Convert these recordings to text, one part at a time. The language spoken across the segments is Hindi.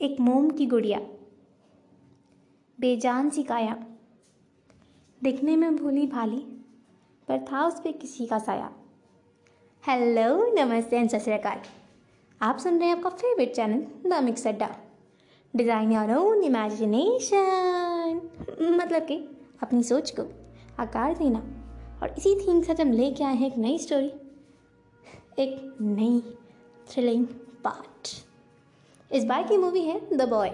एक मोम की गुड़िया। बेजान सी काया। दिखने में भोली भाली, पर था उस पर किसी का साया। हेलो, नमस्ते एंड सत आप सुन रहे हैं आपका favourite channel the mix Adda design your own imagination मतलब कि अपनी सोच को आकार देना। और इसी थीम से हम लेके आए हैं एक नई स्टोरी एक नई थ्रिलिंग पार्ट इस बार की मूवी है द बॉय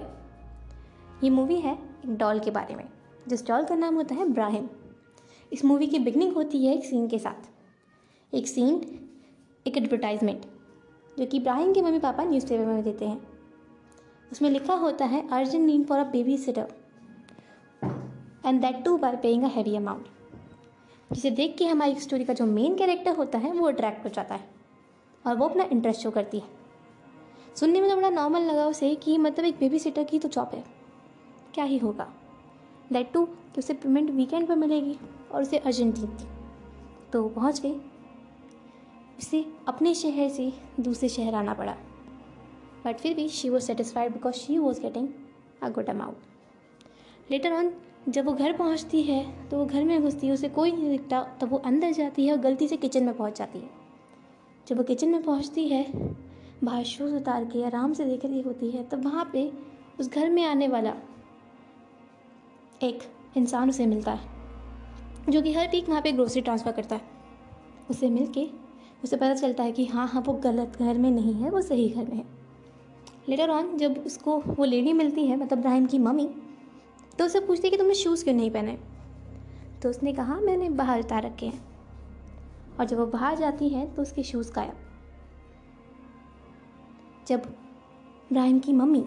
ये मूवी है एक डॉल के बारे में, जिस डॉल का नाम होता है ब्राहिम इस मूवी की बिगनिंग होती है एक सीन के साथ. एक सीन एक एडवर्टाइजमेंट जो कि इब्राहिम के मम्मी पापा न्यूज़पेपर में देते हैं. उसमें लिखा होता है urgent need for a babysitter and that too by paying a heavy amount जिसे देख के हमारी स्टोरी का जो मेन कैरेक्टर होता है, वो अट्रैक्ट हो जाता है, और वो अपना इंटरेस्ट शो करती है. सुनने में तो बड़ा नॉर्मल लगा उसे कि मतलब एक बेबी सीटर की तो जॉब है। क्या ही होगा? दैट टू कि उसे पेमेंट वीकेंड पर मिलेगी और उसे अर्जेंटली थी तो पहुँच गई। उसे अपने शहर से दूसरे शहर आना पड़ा। बट फिर भी she was satisfied because she was getting a good amount later on जब वो घर पहुँचती है तो वो घर में घुसती है, उसे कोई नहीं दिखता, तब वो अंदर जाती है और गलती से किचन में पहुँच जाती है। जब वो किचन में पहुँचती है बाहर शूज़ उतार के आराम से देख रही होती है, तब वहाँ पे उस घर में आने वाला एक इंसान उसे मिलता है, जो कि हर वीक वहाँ पे ग्रोसरी ट्रांसफ़र करता है। उसे मिल के उसे पता चलता है कि हाँ हाँ वो गलत घर में नहीं है, वो सही घर में है। लेटर ऑन जब उसको वो लेडी मिलती है मतलब ब्राहिम की मम्मी तो उसे पूछती है कि तुमने शूज़ क्यों नहीं पहने? तो उसने कहा, मैंने बाहर उतार रखे हैं। और जब वो बाहर जाती है तो उसके शूज़ गायब। जब इब्राहिम की मम्मी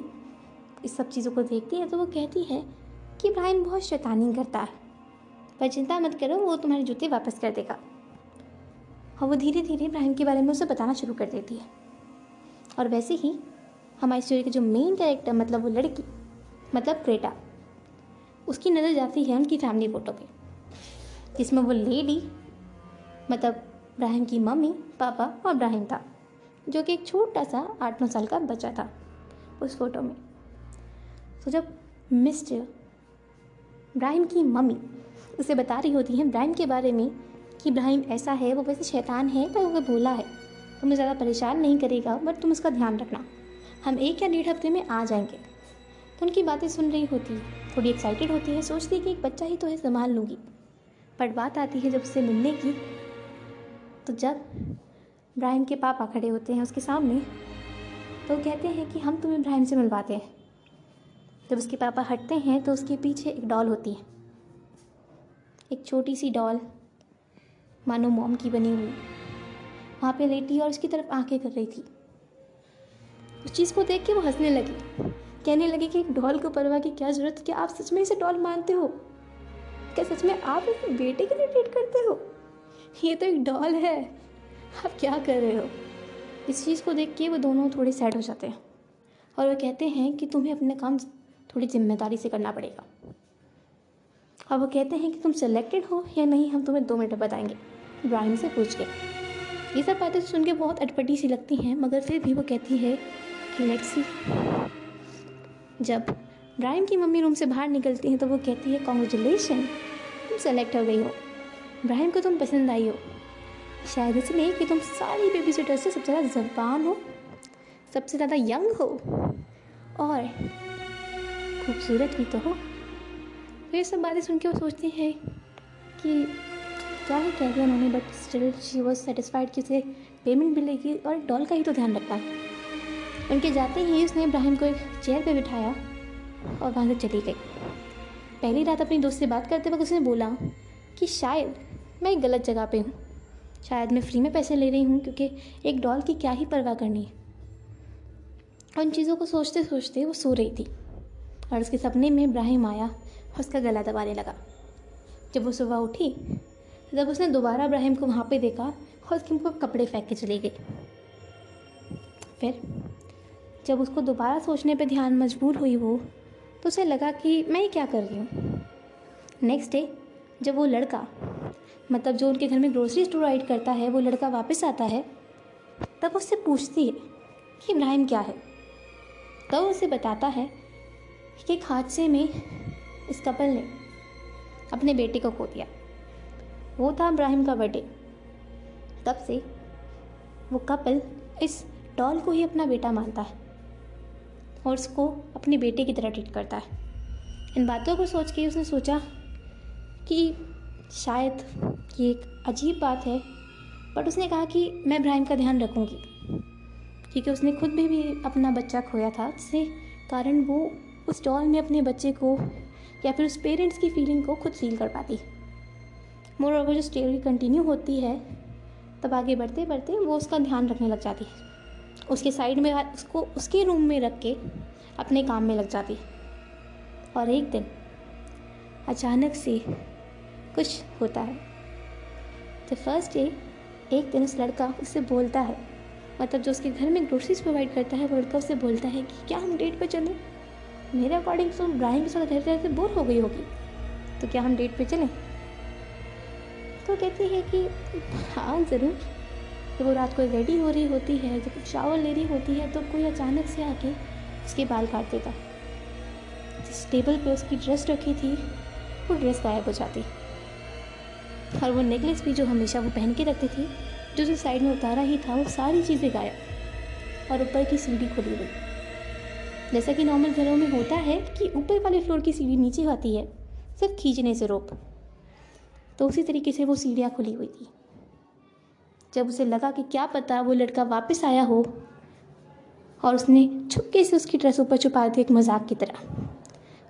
इस सब चीज़ों को देखती है तो वो कहती है कि इब्राहिम बहुत शैतानी करता है। पर चिंता मत करो, वो तुम्हारे जूते वापस कर देगा। और वो धीरे धीरे इब्राहिम के बारे में उसे बताना शुरू कर देती है। और वैसे ही हमारी स्टोरी के जो मेन कैरेक्टर मतलब वो लड़की मतलब क्रेटा, उसकी नज़र जाती है उनकी फैमिली फ़ोटो पे, जिसमें वो लेडी मतलब इब्राहिम की मम्मी, पापा और इब्राहिम था। जो कि एक छोटा सा आठ नौ साल का बच्चा था उस फ़ोटो में। तो जब मिस्टर इब्राहिम की मम्मी उसे बता रही होती है इब्राहिम के बारे में कि इब्राहिम ऐसा है, वो वैसे शैतान है, पर वो भोला है तुम्हें ज़्यादा परेशान नहीं करेगा, बट तुम उसका ध्यान रखना। हम एक या डेढ़ हफ़्ते में आ जाएँगे। तो उनकी बातें सुन रही होती थोड़ी एक्साइटेड होती है, सोचती कि एक बच्चा ही तो है, संभाल लूँगी। बट बात आती है जब उससे मिलने की तो जब इब्राहिम के पापा खड़े होते हैं उसके सामने तो कहते हैं कि हम तुम्हें ब्राहिम से मिलवाते हैं। जब उसके पापा हटते हैं तो उसके पीछे एक डॉल होती है। एक छोटी सी डॉल, मानो मोम की बनी हुई। वहाँ पे लेटी और उसकी तरफ़ आँखें कर रही थी। उस चीज़ को देख के वो हंसने लगी। कहने लगी कि एक डॉल को परवाह की क्या ज़रूरत क्या आप सच में इसे डॉल मानते हो? क्या सच में आप इसे बेटे के लिए ट्रीट करते हो? ये तो एक डॉल है। आप क्या कर रहे हो? इस चीज़ को देख के वो दोनों थोड़े सैड हो जाते हैं। और वो कहते हैं कि तुम्हें अपने काम थोड़ी ज़िम्मेदारी से करना पड़ेगा। और वो कहते हैं कि तुम सेलेक्टेड हो या नहीं, हम तुम्हें दो मिनट बताएँगे। इब्राहिम से पूछ के। ये सब बातें सुन के बहुत अटपटी सी लगती हैं, मगर फिर भी वो कहती है कि लेट्स सी जब इब्राहिम की मम्मी रूम से बाहर निकलती हैं तो वो कहती है कॉन्ग्रेचुलेशन तुम सेलेक्ट हो गई हो। इब्राहिम को तुम पसंद आई हो। शायद इसलिए कि तुम सारी बेबी सिटर से सबसे ज़्यादा जबान हो, सबसे ज़्यादा यंग हो, और खूबसूरत भी तो हो। तो ये सब बातें सुन के वो सोचती हैं कि क्या ही कह दिया उन्होंने but still she was satisfied कि उसे पेमेंट मिलेगी और डॉल का ही तो ध्यान रखता है। उनके जाते ही उसने इब्राहिम को एक चेयर पे बिठाया और वहाँ से चली गई। पहली रात अपनी दोस्त से बात करते वक्त उसने बोला कि शायद मैं गलत जगह पे हूँ। शायद मैं फ्री में पैसे ले रही हूँ, क्योंकि एक डॉल की क्या ही परवाह करनी उन चीज़ों को सोचते सोचते वो सो रही थी और उसके सपने में इब्राहिम आया और उसका गला दबाने लगा। जब वो सुबह उठी जब उसने दोबारा इब्राहिम को वहाँ पे देखा और उसके मुँह कपड़े फेंक के चली गई फिर जब उसको दोबारा सोचने पे ध्यान मजबूर हुई वो तो उसे लगा कि मैं ये क्या कर रही हूँ। नेक्स्ट डे जब वो लड़का मतलब जो उनके घर में ग्रोसरी स्टोर राइड करता है, वो लड़का वापस आता है, तब उससे पूछती है कि इब्राहिम क्या है? तो उसे बताता है कि एक हादसे में इस कपल ने अपने बेटे को खो दिया। वो था इब्राहिम का बर्थडे। तब से वो कपल इस डॉल को ही अपना बेटा मानता है और उसको अपने बेटे की तरह ट्रीट करता है। इन बातों को सोच के उसने सोचा कि शायद ये एक अजीब बात है बट उसने कहा कि मैं इब्राहिम का ध्यान रखूँगी क्योंकि उसने खुद भी, भी अपना बच्चा खोया था जिससे कारण वो उस डॉल में अपने बच्चे को या फिर उस पेरेंट्स की फीलिंग को खुद फील कर पाती। मोर ओवर जो स्टोरी कंटिन्यू होती है तब आगे बढ़ते बढ़ते वो उसका ध्यान रखने लग जाती है। उसके साइड में उसको उसके रूम में रख के अपने काम में लग जाती। और एक दिन अचानक से कुछ होता है। द फ़र्स्ट डे एक दिन उस लड़का उससे बोलता है। मतलब जो उसके घर में ग्रोसरीज प्रोवाइड करता है, वो लड़का उससे बोलता है कि, क्या हम डेट पे चलें? मेरे अकॉर्डिंग तो ब्राहिम के साथ रहते रहते बोर हो गई होगी। तो क्या हम डेट पे चलें? तो कहती है कि हाँ ज़रूर। जब वो रात को रेडी हो रही होती है, जब शावर ले रही होती है तो कोई अचानक से आके उसके बाल काट देता। जिस टेबल पे उसकी ड्रेस रखी थी, वो ड्रेस गायब हो जाती। और वो नेकलेस भी जो हमेशा वो पहन के रखती थी, जो उसे साइड में उतारा ही था, वो सारी चीज़ें गायब और ऊपर की सीढ़ी खुली हुई। जैसा कि नॉर्मल घरों में होता है कि ऊपर वाले फ्लोर की सीढ़ी नीचे आती है, सिर्फ़ खींचने से रोप तो उसी तरीके से वो सीढ़ियाँ खुली हुई थी। जब उसे लगा कि क्या पता वो लड़का वापस आया हो और उसने छुपके से उसकी ड्रेस ऊपर छुपा दी एक मज़ाक की तरह।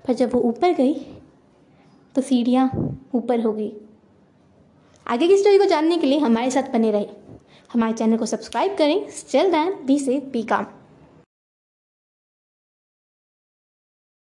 पर जब वो ऊपर गई तो सीढ़ियाँ ऊपर हो गई। आगे की स्टोरी को जानने के लिए हमारे साथ बने रहे हमारे चैनल को सब्सक्राइब करें। स्टिल दैन बी से बी काम।